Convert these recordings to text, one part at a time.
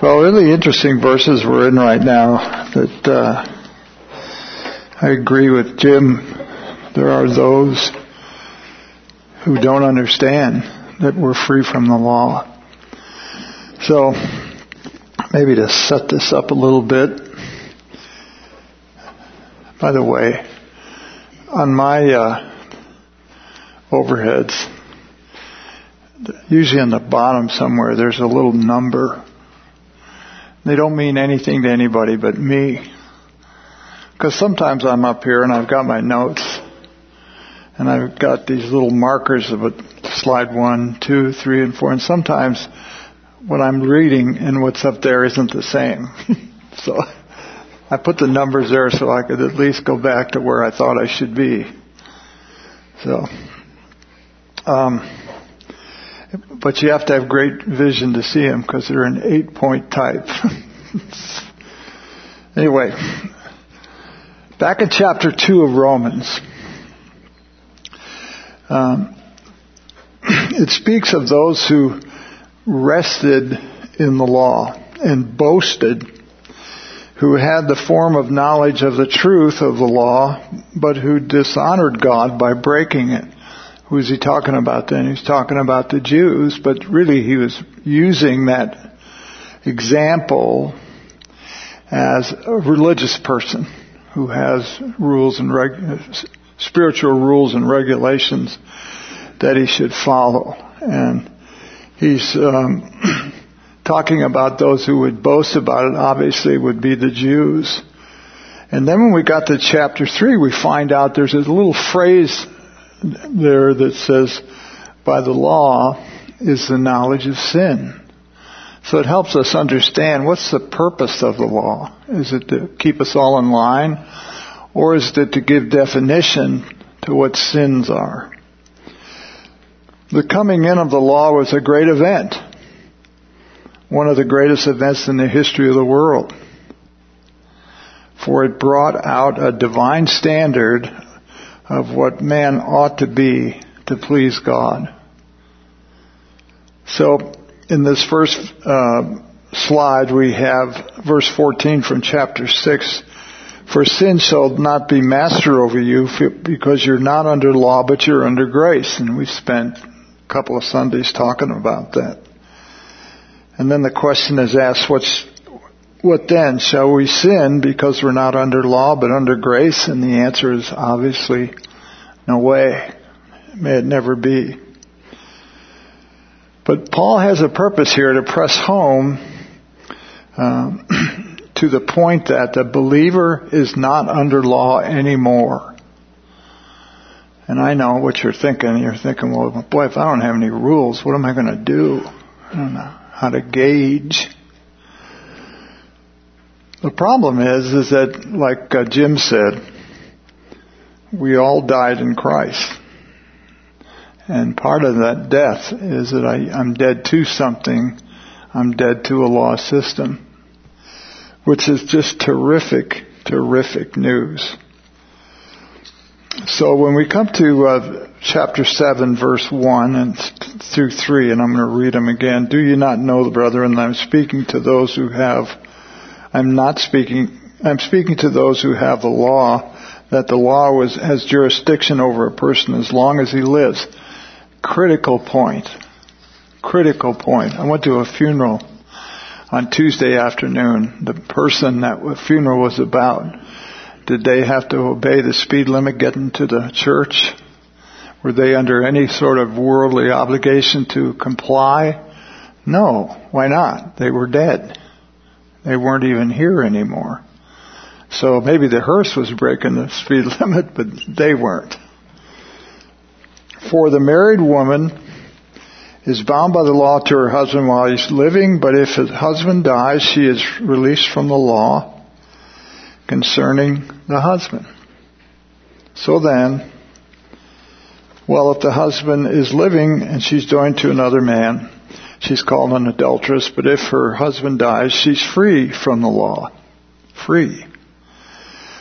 Well, really interesting verses we're in right now that uh, I agree with Jim. There are those who don't understand that we're free from the law. So, maybe to set this up a little bit. By the way, on my uh, overheads, usually on the bottom somewhere, there's a little number they don't mean anything to anybody but me. Because sometimes I'm up here and I've got my notes and I've got these little markers of a slide one, two, three, and four, and sometimes what I'm reading and what's up there isn't the same. so I put the numbers there so I could at least go back to where I thought I should be. So, um, but you have to have great vision to see them because they're an eight point type. anyway, back in chapter 2 of Romans, um, it speaks of those who rested in the law and boasted, who had the form of knowledge of the truth of the law, but who dishonored God by breaking it. Who is he talking about then? He's talking about the Jews, but really he was using that example as a religious person who has rules and reg- spiritual rules and regulations that he should follow. And he's um, talking about those who would boast about it, obviously, would be the Jews. And then when we got to chapter 3, we find out there's a little phrase there that says, by the law is the knowledge of sin. So it helps us understand what's the purpose of the law. Is it to keep us all in line? Or is it to give definition to what sins are? The coming in of the law was a great event. One of the greatest events in the history of the world. For it brought out a divine standard of what man ought to be to please God. So, in this first uh, slide, we have verse 14 from chapter 6. For sin shall not be master over you because you're not under law, but you're under grace. And we spent a couple of Sundays talking about that. And then the question is asked, what's, what then? Shall we sin because we're not under law but under grace? And the answer is obviously no way. May it never be. But Paul has a purpose here to press home um, to the point that the believer is not under law anymore. And I know what you're thinking. You're thinking, well, boy, if I don't have any rules, what am I going to do? I don't know how to gauge. The problem is, is that, like uh, Jim said, we all died in Christ. And part of that death is that I, I'm dead to something. I'm dead to a law system. Which is just terrific, terrific news. So when we come to uh, chapter 7 verse 1 and through 3, and I'm going to read them again. Do you not know, brethren, I'm speaking to those who have, I'm not speaking, I'm speaking to those who have the law, that the law was, has jurisdiction over a person as long as he lives. Critical point. Critical point. I went to a funeral on Tuesday afternoon. The person that the funeral was about, did they have to obey the speed limit getting to the church? Were they under any sort of worldly obligation to comply? No. Why not? They were dead. They weren't even here anymore. So maybe the hearse was breaking the speed limit, but they weren't. For the married woman is bound by the law to her husband while he's living, but if his husband dies, she is released from the law concerning the husband. So then, well, if the husband is living and she's joined to another man, she's called an adulteress, but if her husband dies, she's free from the law. Free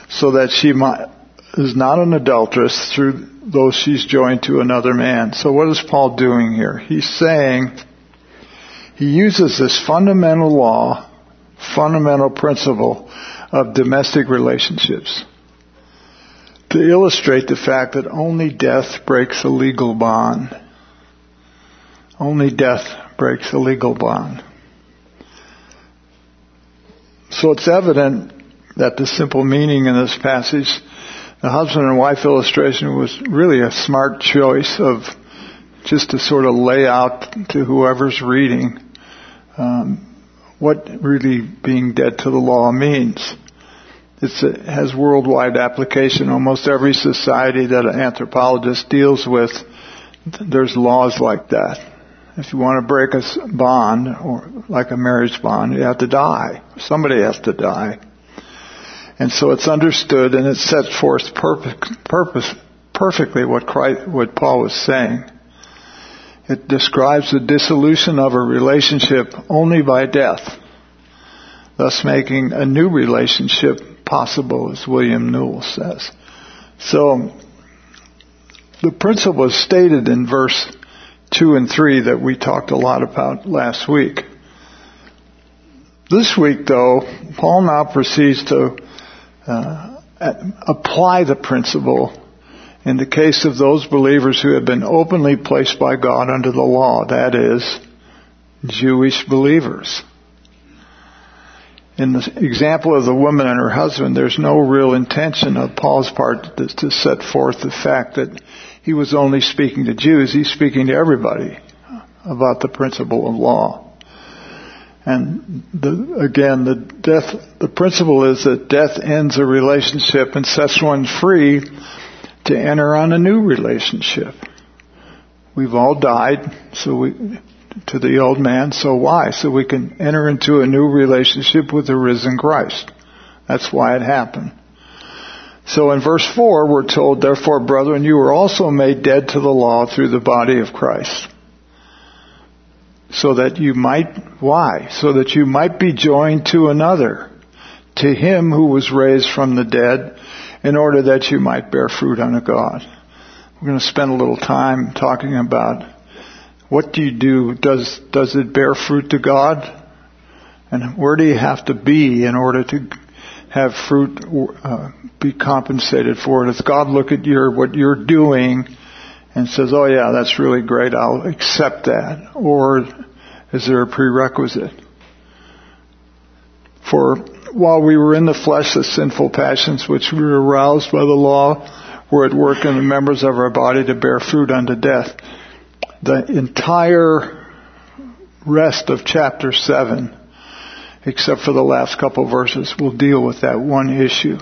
so that she might, is not an adulteress through though she's joined to another man. So what is Paul doing here? He's saying he uses this fundamental law, fundamental principle of domestic relationships to illustrate the fact that only death breaks a legal bond. Only death breaks a legal bond. So it's evident that the simple meaning in this passage, the husband and wife illustration was really a smart choice of just to sort of lay out to whoever's reading um, what really being dead to the law means. It's, it has worldwide application. Almost every society that an anthropologist deals with, there's laws like that. If you want to break a bond, or like a marriage bond, you have to die. Somebody has to die. And so it's understood and it sets forth purpose, perfectly what, Christ, what Paul was saying. It describes the dissolution of a relationship only by death, thus making a new relationship possible, as William Newell says. So, the principle is stated in verse 2 and 3 that we talked a lot about last week. This week, though, Paul now proceeds to uh, apply the principle in the case of those believers who have been openly placed by God under the law, that is, Jewish believers. In the example of the woman and her husband, there's no real intention of Paul's part to, to set forth the fact that he was only speaking to Jews. He's speaking to everybody about the principle of law. And the, again, the death, the principle is that death ends a relationship and sets one free to enter on a new relationship. We've all died, so we, to the old man, so why? So we can enter into a new relationship with the risen Christ. That's why it happened. So in verse 4, we're told, therefore, brethren, you were also made dead to the law through the body of Christ. So that you might, why? So that you might be joined to another, to him who was raised from the dead, in order that you might bear fruit unto God. We're going to spend a little time talking about what do you do? Does, does it bear fruit to God? And where do you have to be in order to have fruit uh, be compensated for it? Does God look at your, what you're doing and says, oh yeah, that's really great, I'll accept that? Or is there a prerequisite? For while we were in the flesh, the sinful passions which were aroused by the law were at work in the members of our body to bear fruit unto death. The entire rest of chapter 7, except for the last couple verses, will deal with that one issue.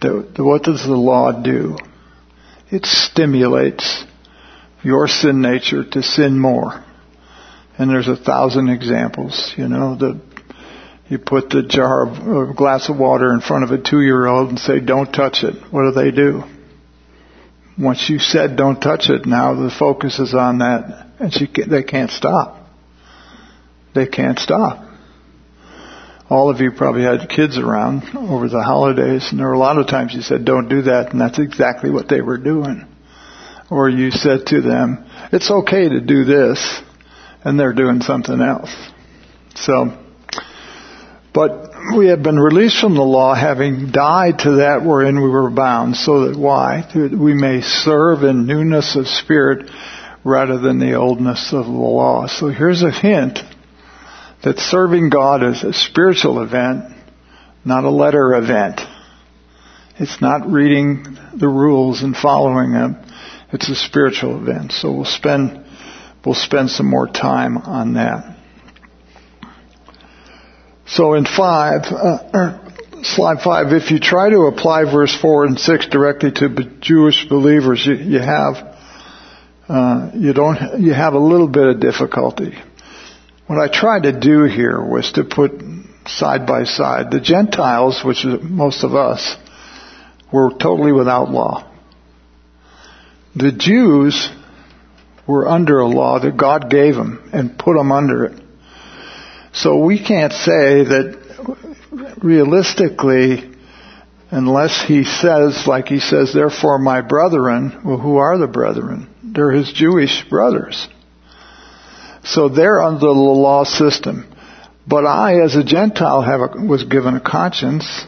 The, the, what does the law do? It stimulates your sin nature to sin more. And there's a thousand examples, you know, the you put the jar of a glass of water in front of a two-year-old and say, "Don't touch it." What do they do? Once you said, "Don't touch it," now the focus is on that, and she, they can't stop. They can't stop. All of you probably had kids around over the holidays, and there were a lot of times you said, "Don't do that," and that's exactly what they were doing. Or you said to them, "It's okay to do this," and they're doing something else. So but we have been released from the law, having died to that wherein we were bound, so that why? We may serve in newness of spirit rather than the oldness of the law. So here's a hint that serving God is a spiritual event, not a letter event. It's not reading the rules and following them. It's a spiritual event. So we'll spend, we'll spend some more time on that. So in five, uh, slide five, if you try to apply verse four and six directly to Jewish believers, you, you have uh, you don't you have a little bit of difficulty. What I tried to do here was to put side by side the Gentiles, which is most of us, were totally without law. The Jews were under a law that God gave them and put them under it. So we can't say that realistically, unless he says, like he says, therefore my brethren, well, who are the brethren? They're his Jewish brothers. So they're under the law system. But I, as a Gentile, have a, was given a conscience,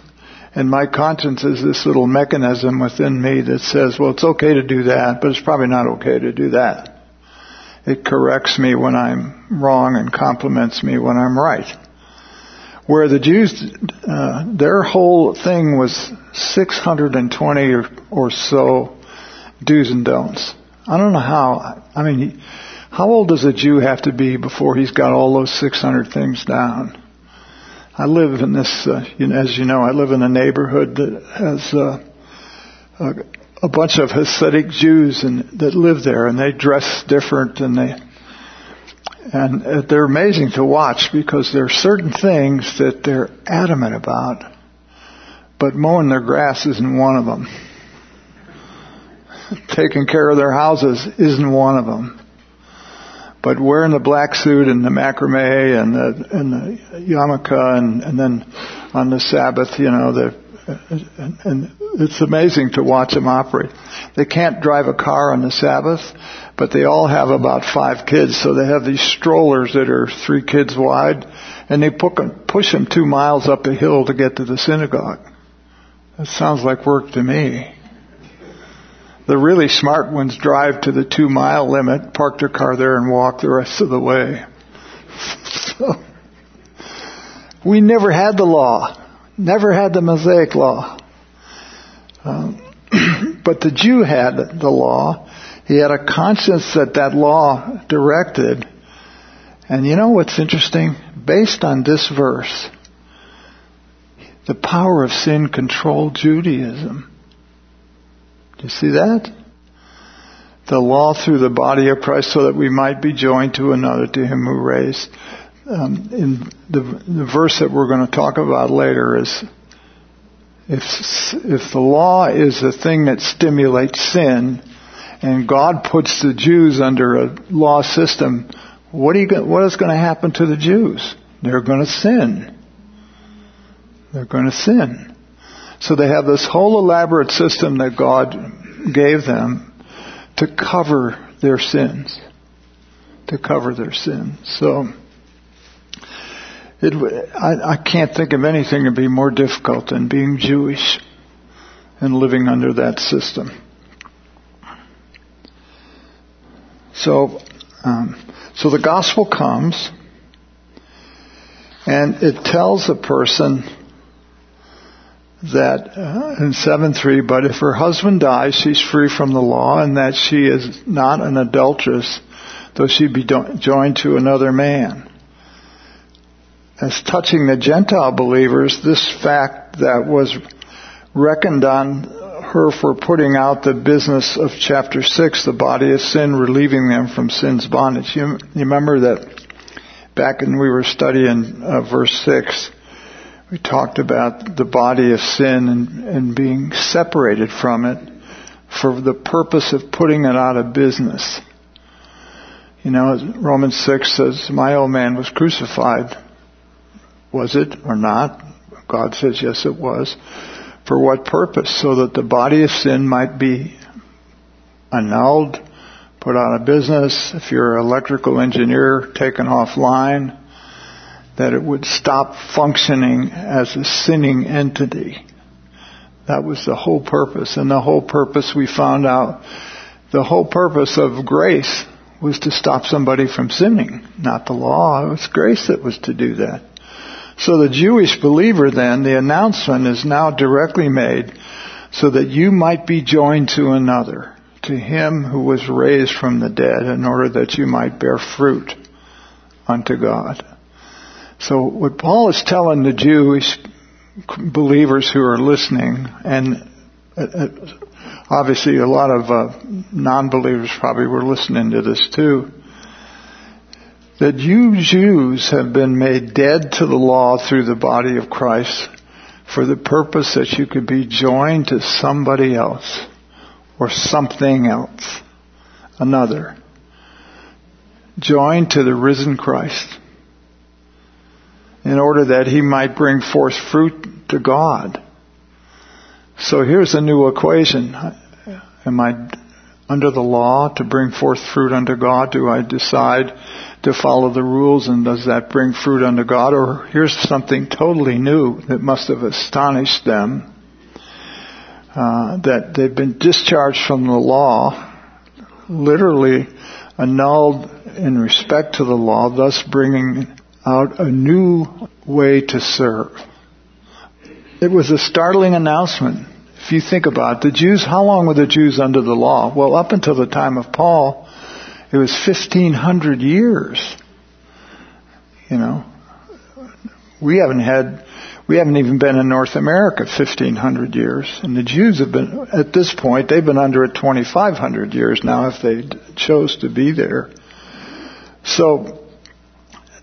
and my conscience is this little mechanism within me that says, well, it's okay to do that, but it's probably not okay to do that. It corrects me when I'm wrong and compliments me when I'm right. Where the Jews, uh, their whole thing was 620 or, or so do's and don'ts. I don't know how, I mean, how old does a Jew have to be before he's got all those 600 things down? I live in this, uh, as you know, I live in a neighborhood that has uh, a, a bunch of Hasidic Jews and that live there, and they dress different, and they and uh, they're amazing to watch because there are certain things that they're adamant about, but mowing their grass isn't one of them. Taking care of their houses isn't one of them. But wearing the black suit and the macrame and the, and the yarmulke and, and then on the Sabbath, you know, the, and, and it's amazing to watch them operate. They can't drive a car on the Sabbath, but they all have about five kids, so they have these strollers that are three kids wide, and they push them two miles up a hill to get to the synagogue. That sounds like work to me. The really smart ones drive to the two mile limit, park their car there, and walk the rest of the way. So, we never had the law, never had the Mosaic law. Um, but the Jew had the law. He had a conscience that that law directed. And you know what's interesting? Based on this verse, the power of sin controlled Judaism. Do you see that? The law through the body of Christ so that we might be joined to another, to him who raised. Um, in the, the verse that we're going to talk about later is if, if the law is a thing that stimulates sin, and God puts the Jews under a law system, what, are you, what is going to happen to the Jews? They're going to sin. They're going to sin. So they have this whole elaborate system that God gave them to cover their sins. To cover their sins. So, it, I, I can't think of anything that would be more difficult than being Jewish and living under that system. So, um, so the gospel comes, and it tells a person that uh, in 7.3, but if her husband dies, she's free from the law, and that she is not an adulteress, though she be do- joined to another man. As touching the Gentile believers, this fact that was reckoned on her for putting out the business of chapter 6, the body of sin, relieving them from sin's bondage. You, you remember that back when we were studying uh, verse 6, we talked about the body of sin and, and being separated from it for the purpose of putting it out of business. You know, Romans 6 says, my old man was crucified. Was it or not? God says, yes, it was. For what purpose? So that the body of sin might be annulled, put out of business. If you're an electrical engineer, taken offline that it would stop functioning as a sinning entity. That was the whole purpose. And the whole purpose we found out, the whole purpose of grace was to stop somebody from sinning, not the law. It was grace that was to do that. So the Jewish believer then, the announcement is now directly made so that you might be joined to another, to him who was raised from the dead in order that you might bear fruit unto God. So what Paul is telling the Jewish believers who are listening, and uh, uh, obviously a lot of uh, non-believers probably were listening to this too, that you Jews have been made dead to the law through the body of Christ for the purpose that you could be joined to somebody else or something else, another. Joined to the risen Christ in order that he might bring forth fruit to God. So here's a new equation. Am I under the law to bring forth fruit unto God? Do I decide to follow the rules and does that bring fruit unto God? Or here's something totally new that must have astonished them. Uh, that they've been discharged from the law, literally annulled in respect to the law, thus bringing out a new way to serve. It was a startling announcement. If you think about it, the Jews, how long were the Jews under the law? Well, up until the time of Paul, it was 1500 years. You know, we haven't had, we haven't even been in North America 1500 years. And the Jews have been, at this point, they've been under it 2500 years now if they chose to be there. So,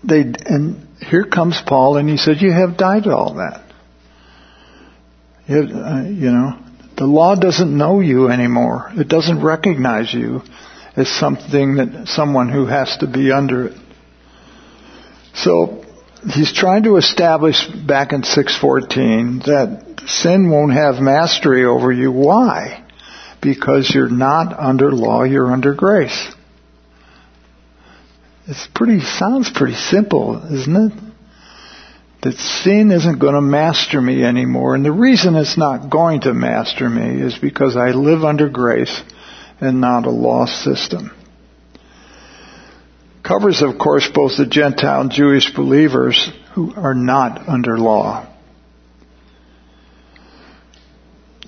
they, and here comes Paul and he says, you have died to all that. You, have, uh, you know, the law doesn't know you anymore. It doesn't recognize you as something that someone who has to be under it. So he's trying to establish back in 614 that sin won't have mastery over you. Why? Because you're not under law, you're under grace. It's pretty, sounds pretty simple, isn't it? That sin isn't going to master me anymore. And the reason it's not going to master me is because I live under grace and not a law system. Covers, of course, both the Gentile and Jewish believers who are not under law.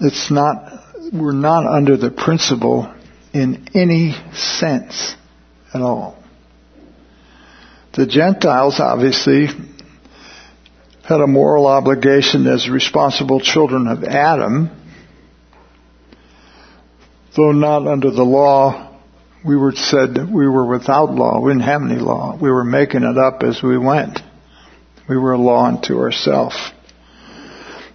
It's not, we're not under the principle in any sense at all. The Gentiles obviously had a moral obligation as responsible children of Adam though not under the law, we were said that we were without law. We didn't have any law. We were making it up as we went. We were a law unto ourselves.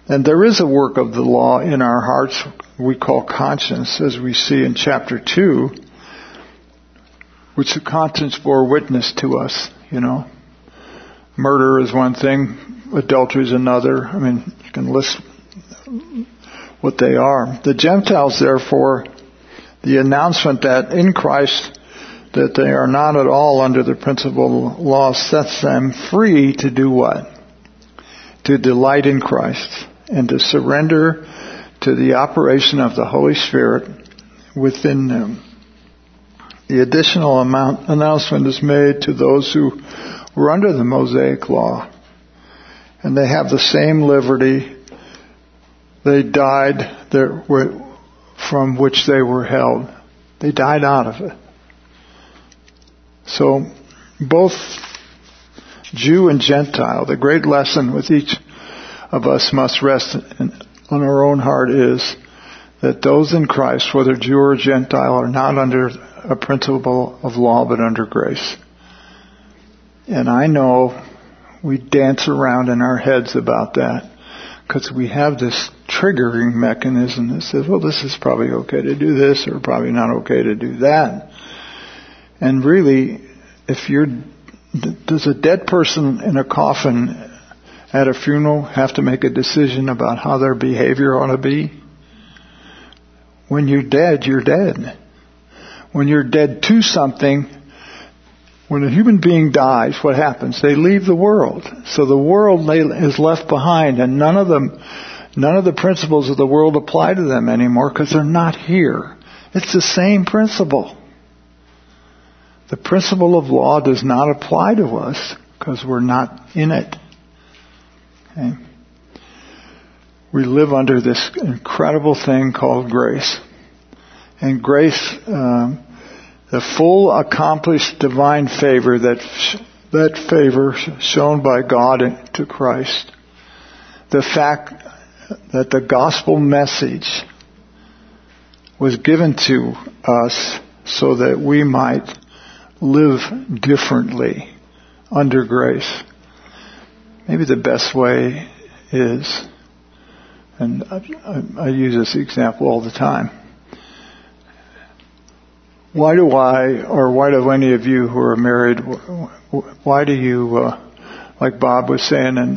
And there is a work of the law in our hearts we call conscience, as we see in chapter 2, which the conscience bore witness to us, you know. Murder is one thing, adultery is another. I mean, you can list what they are. The Gentiles, therefore, the announcement that in Christ that they are not at all under the principle of law sets them free to do what? To delight in Christ and to surrender to the operation of the Holy Spirit within them. The additional amount, announcement is made to those who were under the Mosaic law and they have the same liberty. They died there from which they were held. They died out of it. So both Jew and Gentile, the great lesson with each of us must rest in, on our own heart is that those in Christ, whether Jew or Gentile, are not under a principle of law but under grace. And I know we dance around in our heads about that because we have this triggering mechanism that says, well, this is probably okay to do this or probably not okay to do that. And really, if you're, does a dead person in a coffin at a funeral have to make a decision about how their behavior ought to be? When you're dead, you're dead. When you're dead to something, when a human being dies, what happens? They leave the world. So the world is left behind and none of them, none of the principles of the world apply to them anymore because they're not here. It's the same principle. The principle of law does not apply to us because we're not in it. Okay? We live under this incredible thing called grace. And grace, um, the full accomplished divine favor that that favor shown by God to Christ the fact that the gospel message was given to us so that we might live differently under grace. Maybe the best way is, and I, I, use this example all the time why do I, or why do any of you who are married, why do you, uh, like Bob was saying in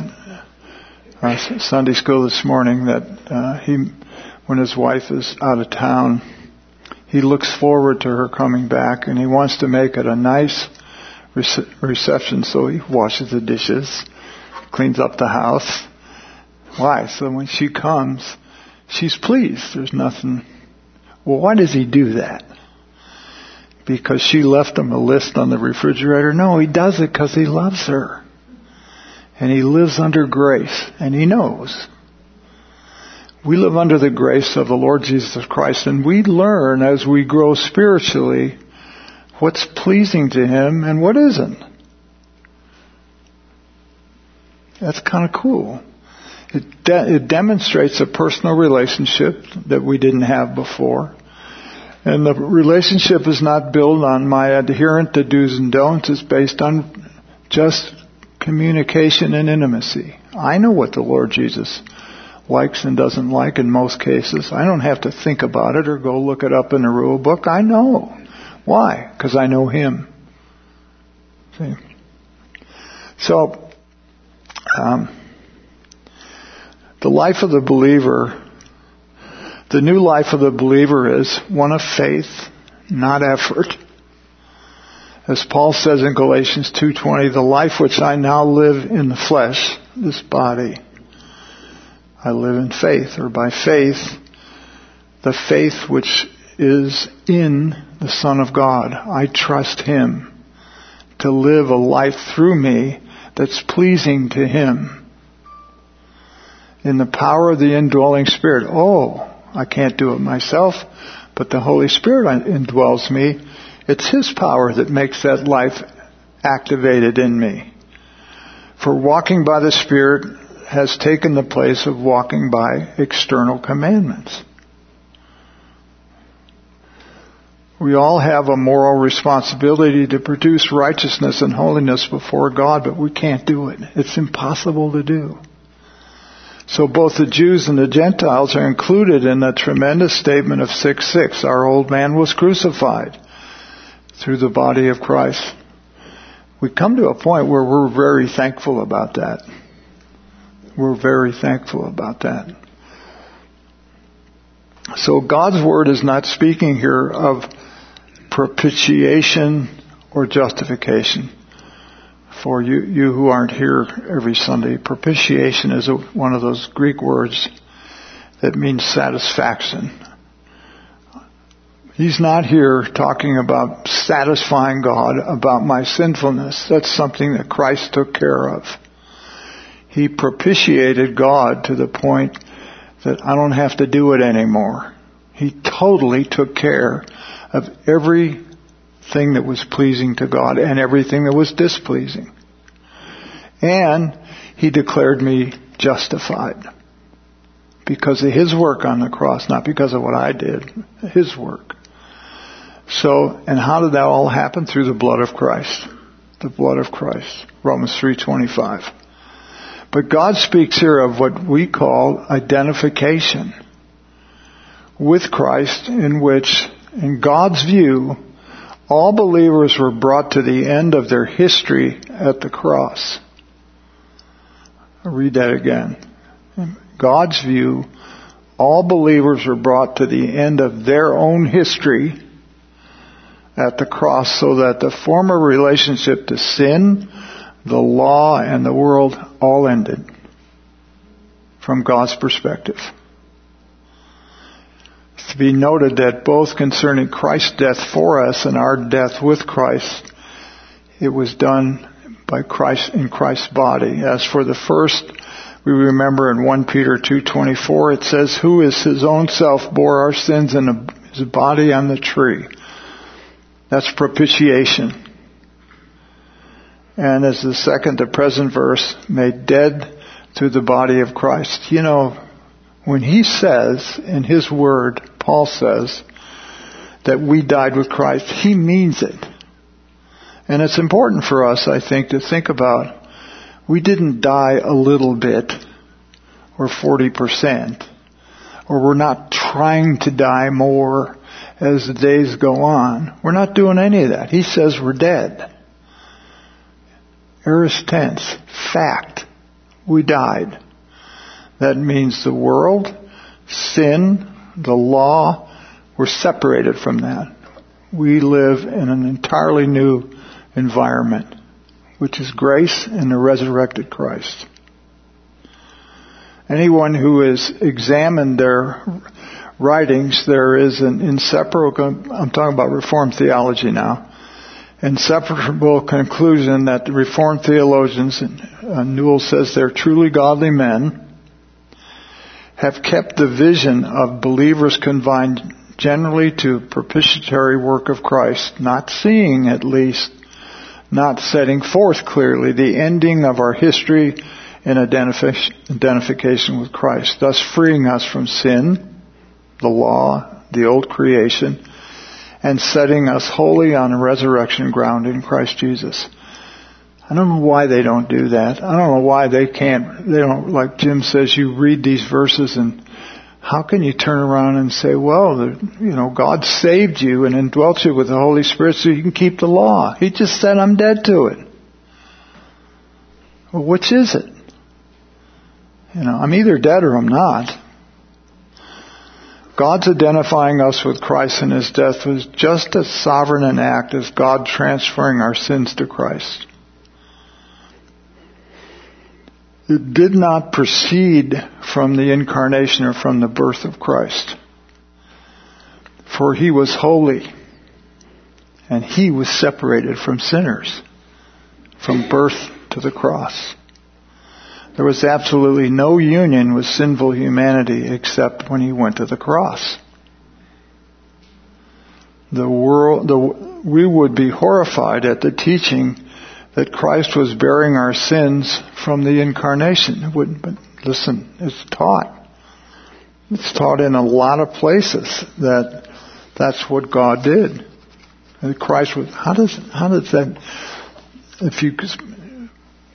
uh, Sunday school this morning, that uh, he, when his wife is out of town, he looks forward to her coming back and he wants to make it a nice rece- reception so he washes the dishes, cleans up the house. Why? So when she comes, she's pleased. There's nothing. Well, why does he do that? Because she left him a list on the refrigerator? No, he does it because he loves her. And he lives under grace and he knows. We live under the grace of the Lord Jesus Christ and we learn as we grow spiritually what's pleasing to Him and what isn't. That's kind of cool. It, de- it demonstrates a personal relationship that we didn't have before. And the relationship is not built on my adherent to do's and don'ts. It's based on just communication and intimacy. I know what the Lord Jesus likes and doesn't like in most cases. I don't have to think about it or go look it up in a rule book. I know. Why? Because I know Him. See? So, um, the life of the believer, the new life of the believer is one of faith, not effort. As Paul says in Galatians 2:20, the life which I now live in the flesh, this body, I live in faith, or by faith, the faith which is in the Son of God. I trust Him to live a life through me that's pleasing to Him. In the power of the indwelling Spirit. Oh, I can't do it myself, but the Holy Spirit indwells me. It's His power that makes that life activated in me. For walking by the Spirit has taken the place of walking by external commandments. We all have a moral responsibility to produce righteousness and holiness before God, but we can't do it. It's impossible to do. So both the Jews and the Gentiles are included in that tremendous statement of 6-6. Our old man was crucified through the body of Christ. We come to a point where we're very thankful about that. We're very thankful about that. So God's Word is not speaking here of propitiation or justification. For you, you who aren't here every Sunday, propitiation is a, one of those Greek words that means satisfaction. He's not here talking about satisfying God about my sinfulness. That's something that Christ took care of. He propitiated God to the point that I don't have to do it anymore. He totally took care of everything that was pleasing to God and everything that was displeasing. And He declared me justified because of His work on the cross, not because of what I did. His work. So, and how did that all happen? Through the blood of Christ. The blood of Christ. Romans 3.25. But God speaks here of what we call identification with Christ in which in God's view, all believers were brought to the end of their history at the cross. I'll read that again. In God's view, all believers were brought to the end of their own history at the cross so that the former relationship to sin, the law, and the world all ended from God's perspective to be noted that both concerning Christ's death for us and our death with Christ, it was done by Christ in Christ's body. As for the first, we remember in 1 Peter 2:24 it says, "Who is his own self bore our sins in his body on the tree." That's propitiation. And as the second, the present verse, made dead through the body of Christ. You know, when he says in his word, Paul says, that we died with Christ, he means it. And it's important for us, I think, to think about we didn't die a little bit or 40%, or we're not trying to die more as the days go on. We're not doing any of that. He says we're dead. Aorist tense. Fact. We died. That means the world, sin, the law We're separated from that. We live in an entirely new environment, which is grace and the resurrected Christ. Anyone who has examined their writings, there is an inseparable, I'm talking about Reformed theology now, inseparable conclusion that the Reformed theologians, Newell says they're truly godly men, have kept the vision of believers confined generally to propitiatory work of Christ, not seeing at least, not setting forth clearly the ending of our history in identification with Christ, thus freeing us from sin, the law, the old creation, and setting us wholly on a resurrection ground in Christ Jesus. I don't know why they don't do that. I don't know why they can't, they don't, like Jim says, you read these verses and how can you turn around and say, well, you know, God saved you and indwelt you with the Holy Spirit so you can keep the law. He just said, I'm dead to it. Well, which is it? You know, I'm either dead or I'm not. God's identifying us with Christ in His death was just as sovereign an act as God transferring our sins to Christ. It did not proceed from the incarnation or from the birth of Christ. For He was holy and He was separated from sinners from birth to the cross. There was absolutely no union with sinful humanity except when he went to the cross. The world, the, we would be horrified at the teaching that Christ was bearing our sins from the incarnation. It wouldn't, but listen, it's taught. It's taught in a lot of places that that's what God did. And Christ was, how does, how does that, if you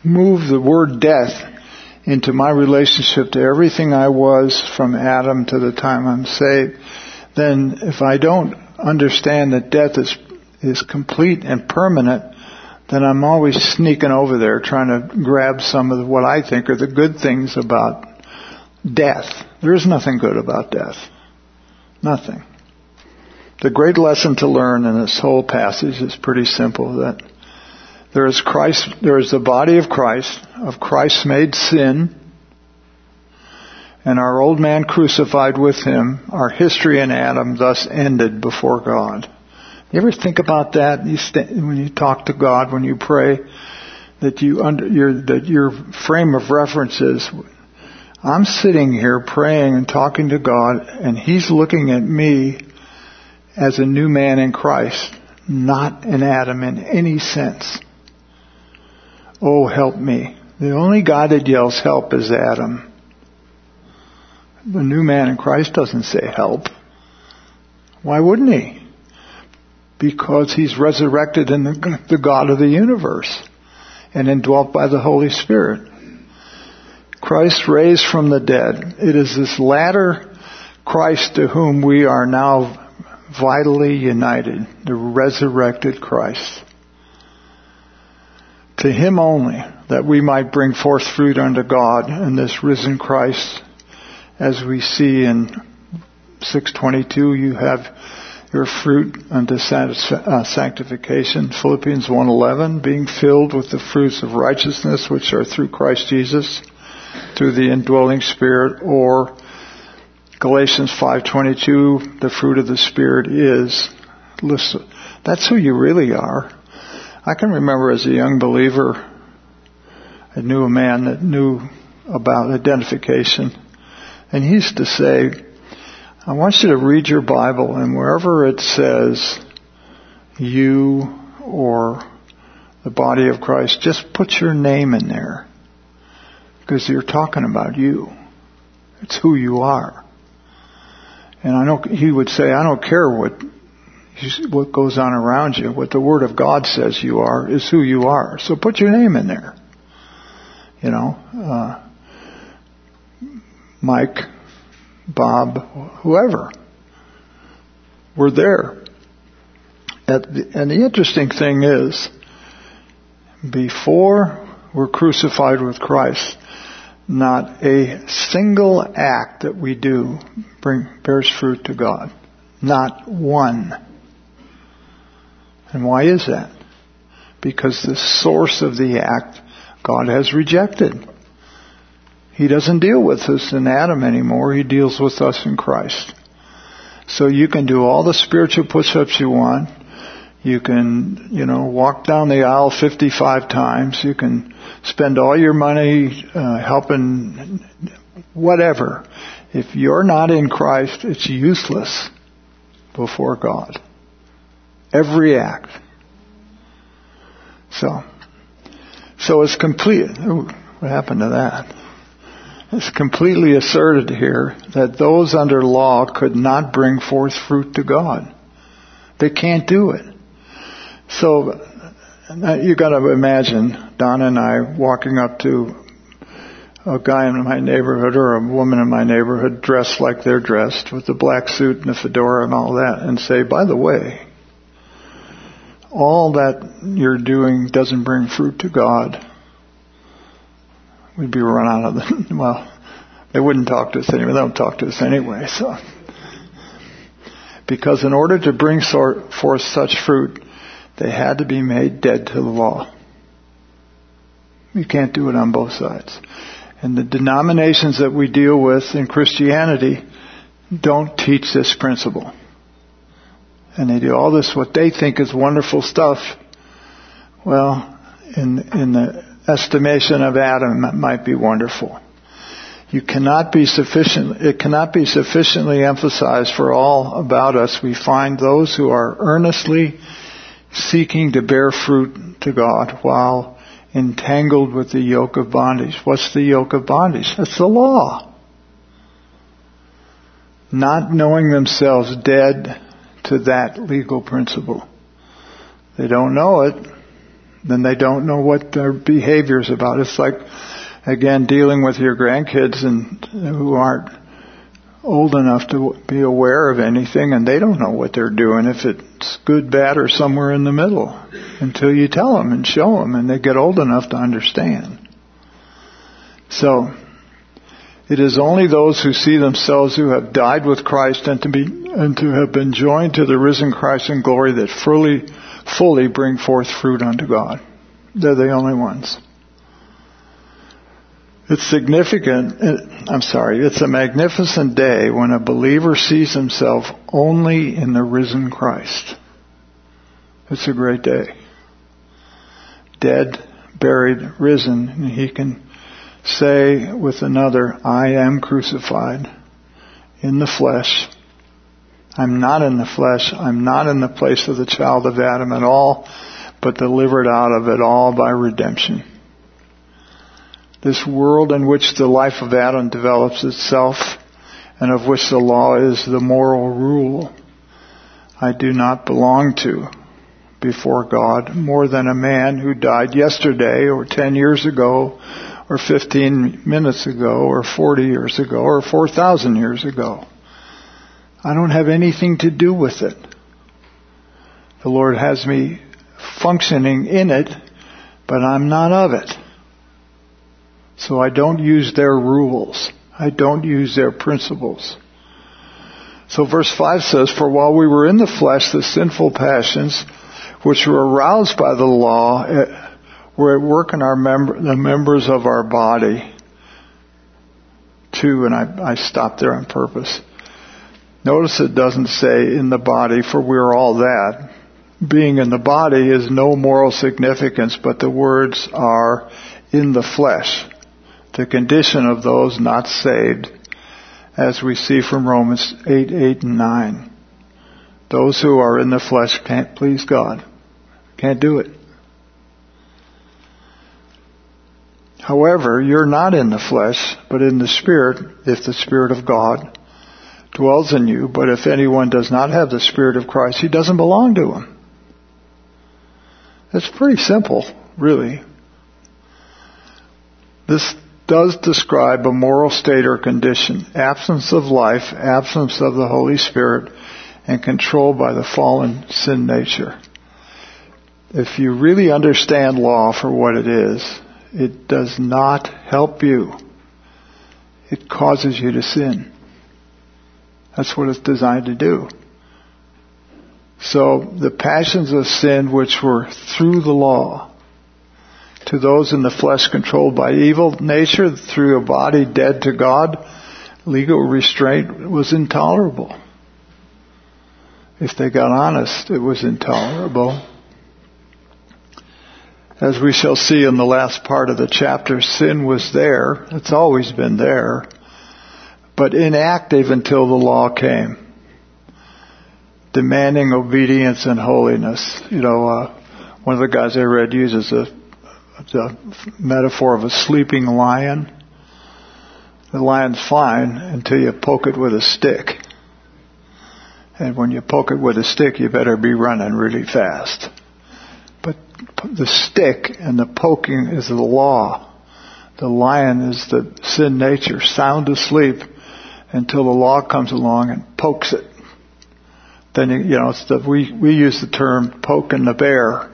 move the word death into my relationship to everything I was from Adam to the time I'm saved, then if I don't understand that death is, is complete and permanent, then I'm always sneaking over there trying to grab some of what I think are the good things about death. There is nothing good about death. Nothing. The great lesson to learn in this whole passage is pretty simple that there is Christ, there is the body of Christ, of Christ made sin, and our old man crucified with him, our history in Adam thus ended before God. You ever think about that you when you talk to God, when you pray, that you under, your, that your frame of reference is, I'm sitting here praying and talking to God, and He's looking at me as a new man in Christ, not an Adam in any sense. Oh, help me. The only God that yells help is Adam. The new man in Christ doesn't say help. Why wouldn't he? Because he's resurrected in the, the God of the universe and indwelt by the Holy Spirit. Christ raised from the dead. It is this latter Christ to whom we are now vitally united, the resurrected Christ to him only, that we might bring forth fruit unto God in this risen Christ. As we see in 622, you have your fruit unto uh, sanctification. Philippians 1.11, being filled with the fruits of righteousness which are through Christ Jesus, through the indwelling Spirit, or Galatians 5.22, the fruit of the Spirit is, listen, that's who you really are. I can remember as a young believer, I knew a man that knew about identification. And he used to say, I want you to read your Bible and wherever it says you or the body of Christ, just put your name in there. Because you're talking about you. It's who you are. And I know he would say, I don't care what what goes on around you. What the Word of God says you are is who you are. So put your name in there. You know, uh, Mike, Bob, whoever. were there. The, and the interesting thing is, before we're crucified with Christ, not a single act that we do bring, bears fruit to God. Not one. And why is that? Because the source of the act God has rejected. He doesn't deal with us in Adam anymore. He deals with us in Christ. So you can do all the spiritual push-ups you want. You can, you know, walk down the aisle 55 times. You can spend all your money uh, helping whatever. If you're not in Christ, it's useless before God. Every act. So, so it's complete. Ooh, what happened to that? It's completely asserted here that those under law could not bring forth fruit to God. They can't do it. So you got to imagine Donna and I walking up to a guy in my neighborhood or a woman in my neighborhood dressed like they're dressed with the black suit and the fedora and all that and say, by the way, all that you're doing doesn't bring fruit to God we'd be run out of the, well, they wouldn't talk to us anyway. They don't talk to us anyway, so. Because in order to bring forth such fruit, they had to be made dead to the law. You can't do it on both sides. And the denominations that we deal with in Christianity don't teach this principle. And they do all this, what they think is wonderful stuff. Well, in, in the estimation of Adam might be wonderful. You cannot be sufficient, it cannot be sufficiently emphasized for all about us. We find those who are earnestly seeking to bear fruit to God while entangled with the yoke of bondage. What's the yoke of bondage? That's the law. Not knowing themselves dead to that legal principle. They don't know it, then they don't know what their behavior is about. It's like, again, dealing with your grandkids and who aren't old enough to be aware of anything and they don't know what they're doing if it's good, bad, or somewhere in the middle until you tell them and show them and they get old enough to understand. So, it is only those who see themselves who have died with Christ and to be, and to have been joined to the risen Christ in glory that fully fully bring forth fruit unto God. They're the only ones. It's significant, uh, I'm sorry, it's a magnificent day when a believer sees himself only in the risen Christ. It's a great day. Dead, buried, risen, and he can say with another, I am crucified in the flesh I'm not in the flesh. I'm not in the place of the child of Adam at all, but delivered out of it all by redemption. This world in which the life of Adam develops itself and of which the law is the moral rule, I do not belong to before God more than a man who died yesterday or 10 years ago or 15 minutes ago or 40 years ago or 4,000 years ago. I don't have anything to do with it. The Lord has me functioning in it, but I'm not of it. So I don't use their rules. I don't use their principles. So verse 5 says, For while we were in the flesh, the sinful passions, which were aroused by the law, eh, were at work in our member, the members of our body. Two, and I, I stopped there on purpose. Notice it doesn't say in the body, for we're all that. Being in the body is no moral significance, but the words are in the flesh. The condition of those not saved, as we see from Romans 8, 8 and 9. Those who are in the flesh can't please God. Can't do it. However, you're not in the flesh, but in the Spirit, if the Spirit of God dwells in you, but if anyone does not have the Spirit of Christ, he doesn't belong to him. It's pretty simple, really. This does describe a moral state or condition, absence of life, absence of the Holy Spirit, and controlled by the fallen sin nature. If you really understand law for what it is, it does not help you. It causes you to sin. That's what it's designed to do. So the passions of sin which were through the law to those in the flesh controlled by evil nature through a body dead to God, legal restraint was intolerable. If they got honest, it was intolerable. As we shall see in the last part of the chapter, sin was there. It's always been there, but inactive until the law came demanding obedience and holiness. You know, uh, one of the guys I read uses a, the metaphor of a sleeping lion. The lion's fine until you poke it with a stick. And when you poke it with a stick, you better be running really fast. But the stick and the poking is the law. The lion is the sin nature, sound asleep until the law comes along and pokes it then you know it's the, we we use the term poking the bear.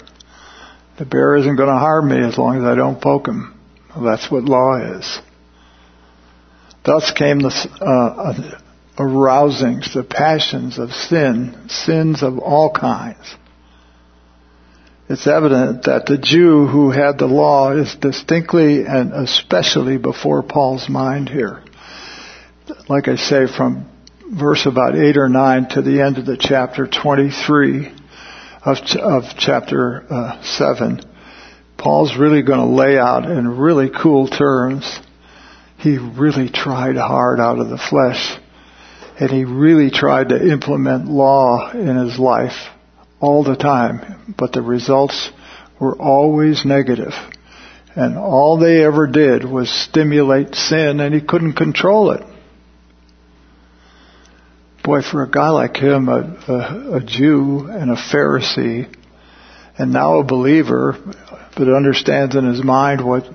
The bear isn't going to harm me as long as I don't poke him. Well, that's what law is. Thus came the uh, arousings, the passions of sin, sins of all kinds. It's evident that the Jew who had the law is distinctly and especially before Paul's mind here. Like I say, from verse about 8 or 9 to the end of the chapter 23 of, of chapter uh, 7, Paul's really going to lay out in really cool terms. He really tried hard out of the flesh and he really tried to implement law in his life all the time, but the results were always negative. And all they ever did was stimulate sin and he couldn't control it boy, for a guy like him, a, a, a Jew and a Pharisee, and now a believer, but understands in his mind what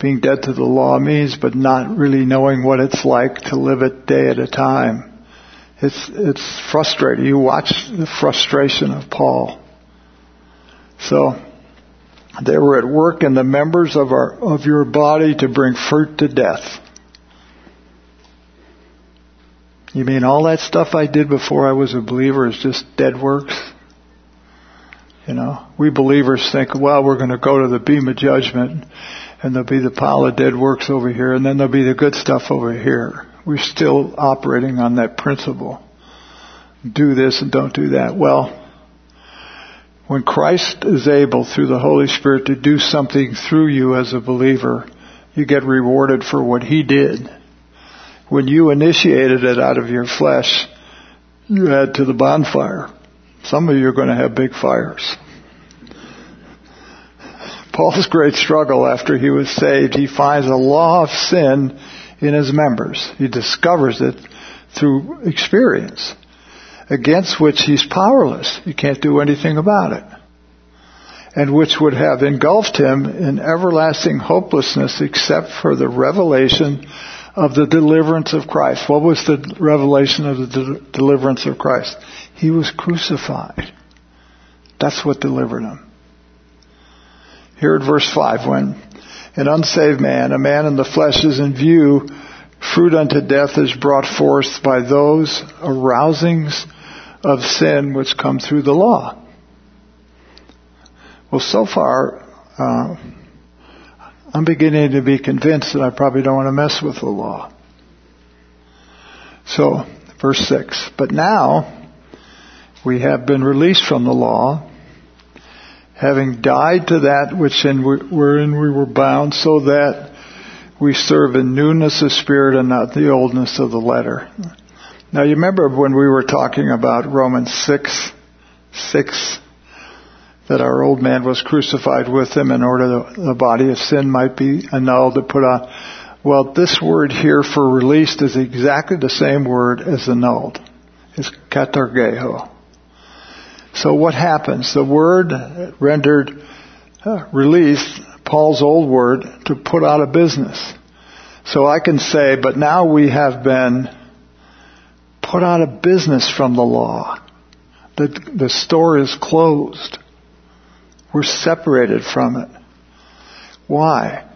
being dead to the law means, but not really knowing what it's like to live it day at a time. It's, it's frustrating. You watch the frustration of Paul. So, they were at work in the members of our, of your body to bring fruit to death. You mean all that stuff I did before I was a believer is just dead works? You know, we believers think, well, we're going to go to the bema of judgment and there'll be the pile of dead works over here and then there'll be the good stuff over here. We're still operating on that principle. Do this and don't do that. Well, when Christ is able through the Holy Spirit to do something through you as a believer, you get rewarded for what He did when you initiated it out of your flesh, you had to the bonfire. Some of you are going to have big fires. Paul's great struggle after he was saved, he finds a law of sin in his members. He discovers it through experience, against which he's powerless. He can't do anything about it. And which would have engulfed him in everlasting hopelessness except for the revelation of the deliverance of Christ. What was the revelation of the de- deliverance of Christ? He was crucified. That's what delivered him. Here at verse 5, when an unsaved man, a man in the flesh is in view, fruit unto death is brought forth by those arousings of sin which come through the law. Well, so far, uh, I'm beginning to be convinced that I probably don't want to mess with the law. So, verse 6. But now, we have been released from the law, having died to that which in wherein we were bound, so that we serve in newness of spirit and not the oldness of the letter. Now you remember when we were talking about Romans 6, 6 that our old man was crucified with him in order that the body of sin might be annulled to put on. Well, this word here for released is exactly the same word as annulled. It's katargeho. So what happens? The word rendered uh, released, Paul's old word, to put out of business. So I can say, but now we have been put out of business from the law. The, the store is closed. We're separated from it. Why?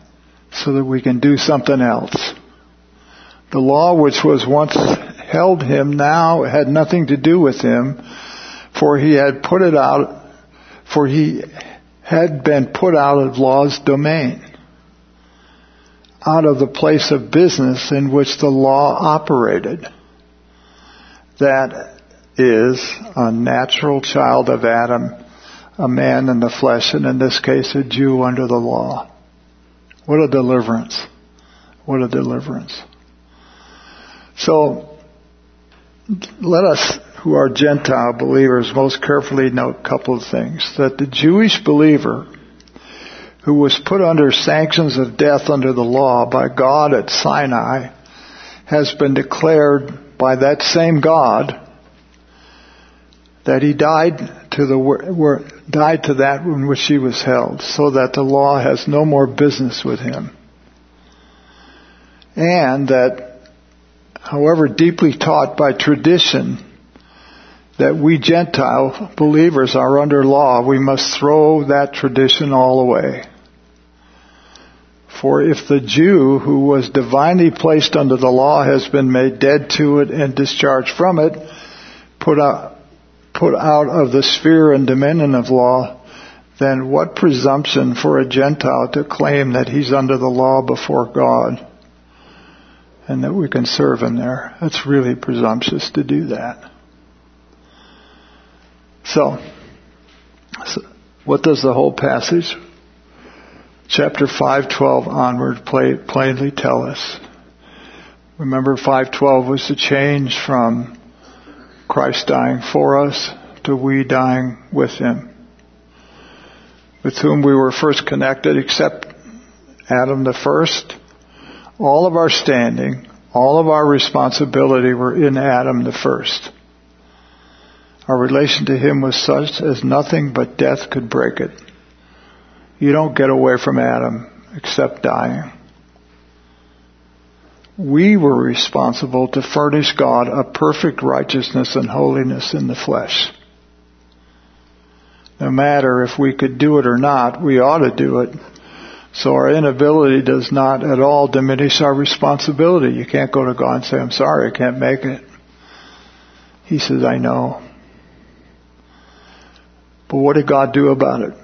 So that we can do something else. The law which was once held him now had nothing to do with him, For he had put it out, for he had been put out of law's domain, out of the place of business in which the law operated. That is a natural child of Adam, a man in the flesh, and in this case a Jew under the law. What a deliverance. What a deliverance. So, let us who are Gentile believers most carefully note a couple of things. That the Jewish believer who was put under sanctions of death under the law by God at Sinai has been declared by that same God that he died to the died to that in which he was held, so that the law has no more business with him, and that, however deeply taught by tradition, that we Gentile believers are under law, we must throw that tradition all away. For if the Jew who was divinely placed under the law has been made dead to it and discharged from it, put out, put out of the sphere and dominion of law, then what presumption for a Gentile to claim that he's under the law before God and that we can serve him there? That's really presumptuous to do that. So, so what does the whole passage, chapter 512 onward, plainly tell us? Remember, 512 was the change from Christ dying for us to we dying with him, with whom we were first connected, except Adam the first. All of our standing, all of our responsibility were in Adam the first. Our relation to Him was such as nothing but death could break it. You don't get away from Adam except dying. We were responsible to furnish God a perfect righteousness and holiness in the flesh. No matter if we could do it or not, we ought to do it. So our inability does not at all diminish our responsibility. You can't go to God and say, I'm sorry, I can't make it. He says, I know. But what did God do about it?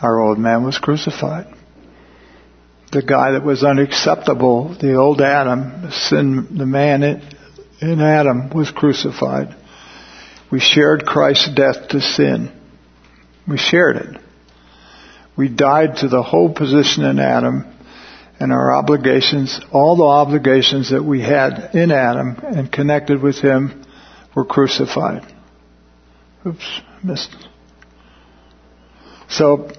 Our old man was crucified. The guy that was unacceptable, the old Adam, sin, the man in Adam was crucified. We shared Christ's death to sin. We shared it. We died to the whole position in Adam and our obligations, all the obligations that we had in Adam and connected with him were crucified. Oops, missed. So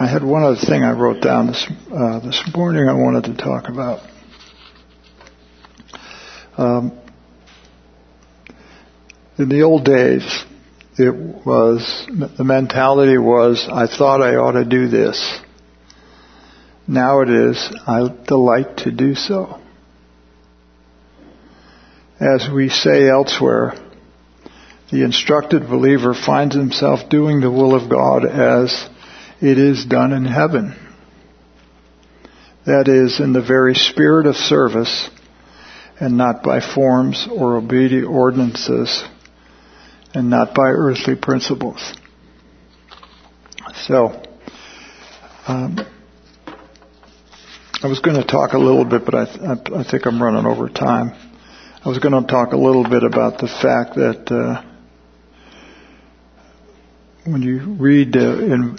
I had one other thing I wrote down this uh, this morning. I wanted to talk about. Um, in the old days, it was the mentality was I thought I ought to do this. Now it is I delight to do so. As we say elsewhere, the instructed believer finds himself doing the will of God as it is done in heaven. That is, in the very spirit of service and not by forms or obedient ordinances and not by earthly principles. So, um, I was going to talk a little bit, but I, I, think I'm running over time. I was going to talk a little bit about the fact that uh, when you read uh, in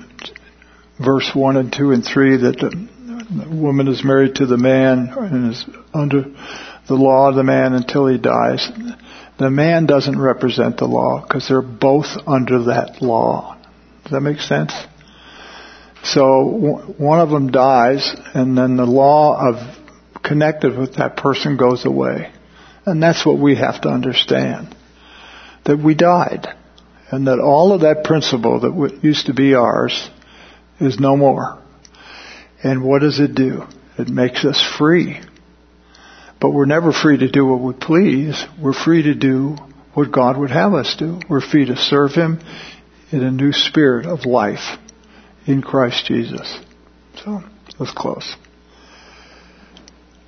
verse 1 and 2 and 3 that the woman is married to the man and is under the law of the man until he dies, the man doesn't represent the law because they're both under that law. Does that make sense? So one of them dies and then the law of connected with that person goes away. And that's what we have to understand. That we died and that all of that principle that used to be ours is no more. And what does it do? It makes us free. But we're never free to do what we please. We're free to do what God would have us do. We're free to serve Him in a new spirit of life in Christ Jesus. So, let's close.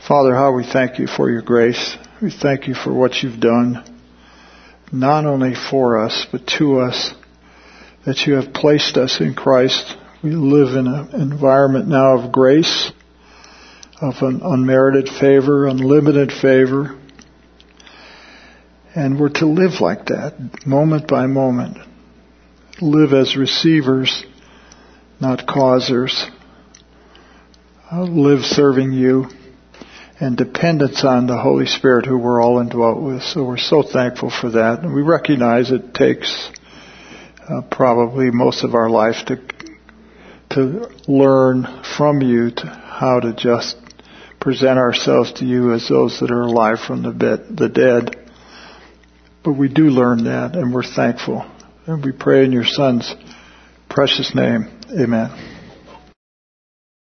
Father, how we thank you for your grace. We thank you for what you've done not only for us, but to us, that you have placed us in Christ. We live in an environment now of grace, of an unmerited favor, unlimited favor. And we're to live like that, moment by moment. Live as receivers, not causers. Live serving you and dependence on the Holy Spirit who we're all indwelt with. So we're so thankful for that. And we recognize it takes uh, probably most of our life to to learn from you to how to just present ourselves to you as those that are alive from the, bed, the dead. But we do learn that and we're thankful. And we pray in your son's precious name. Amen.